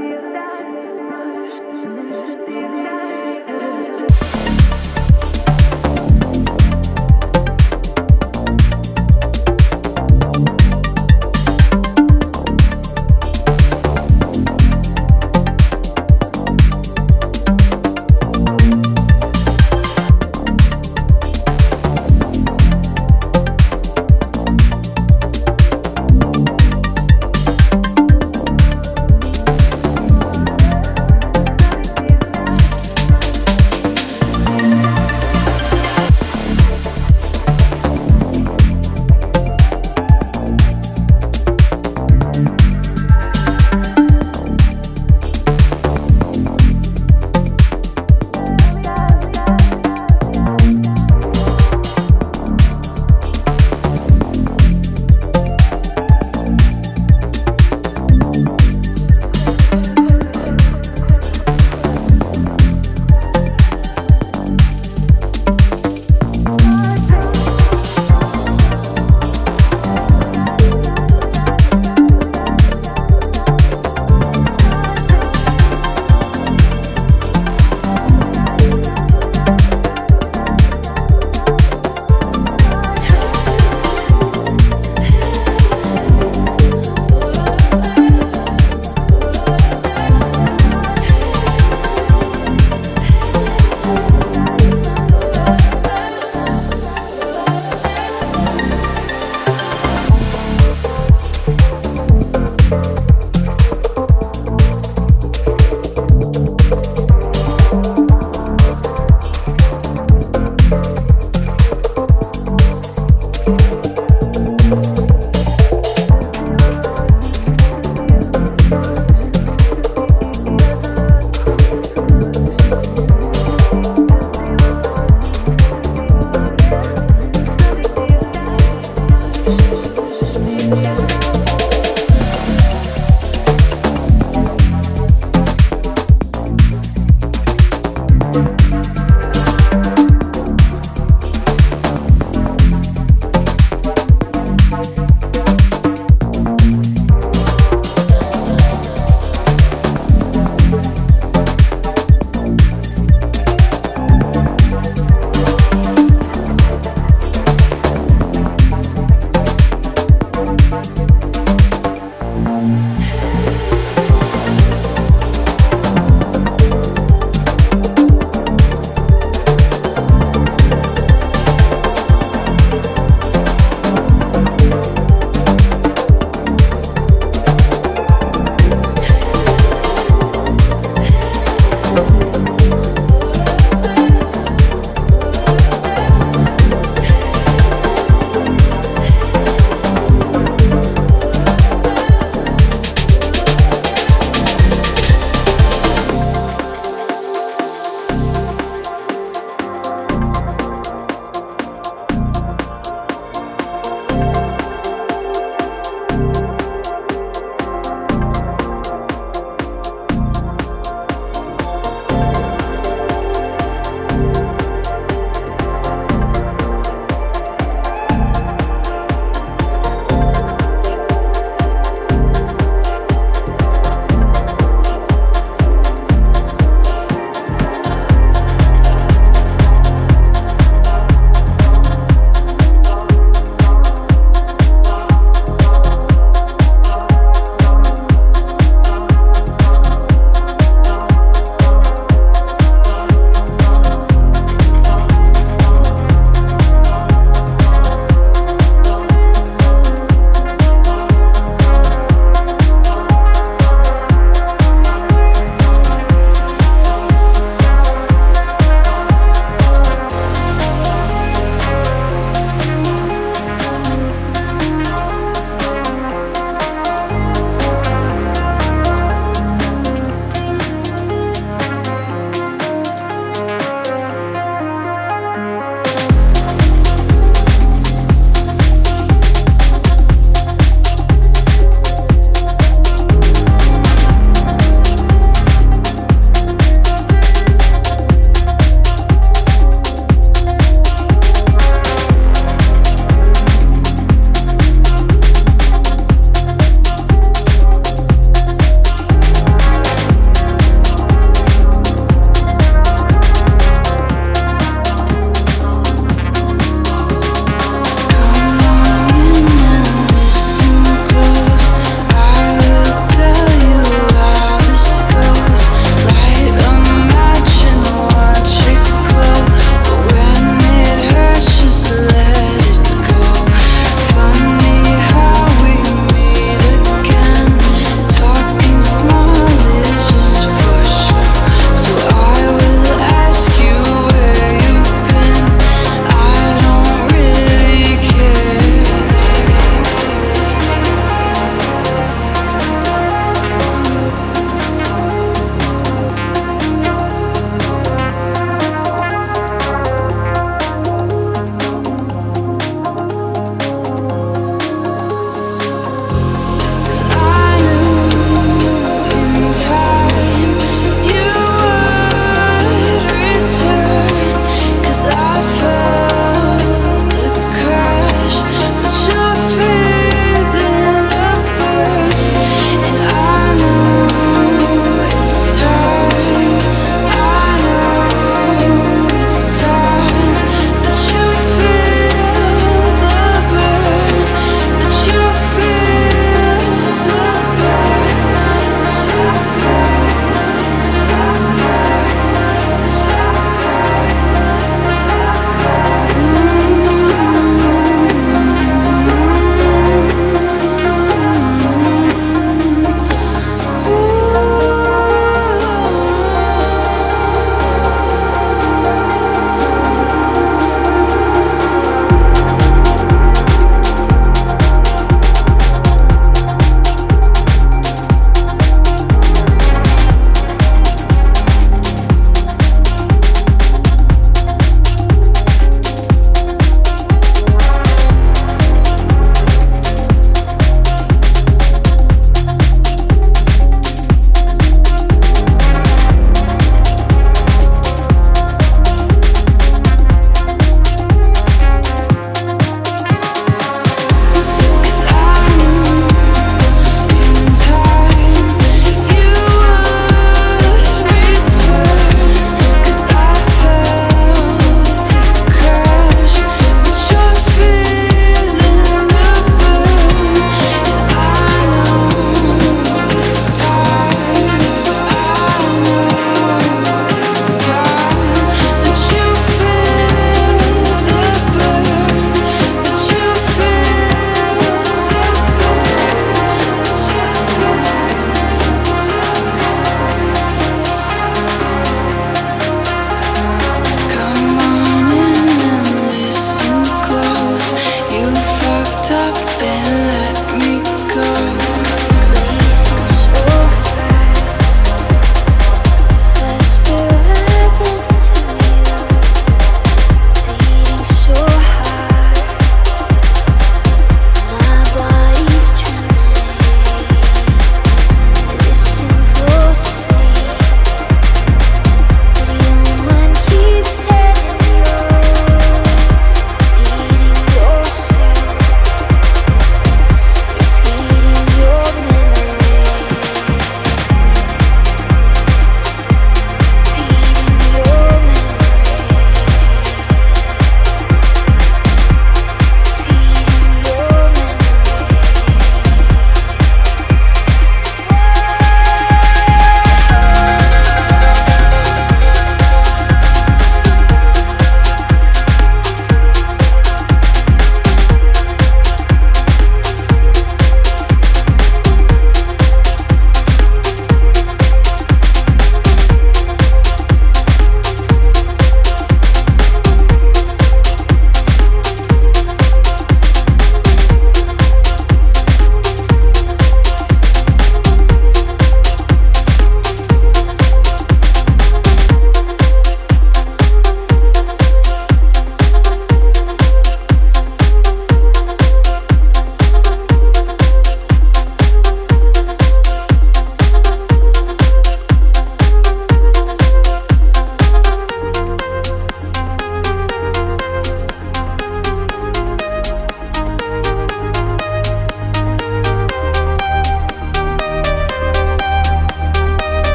see the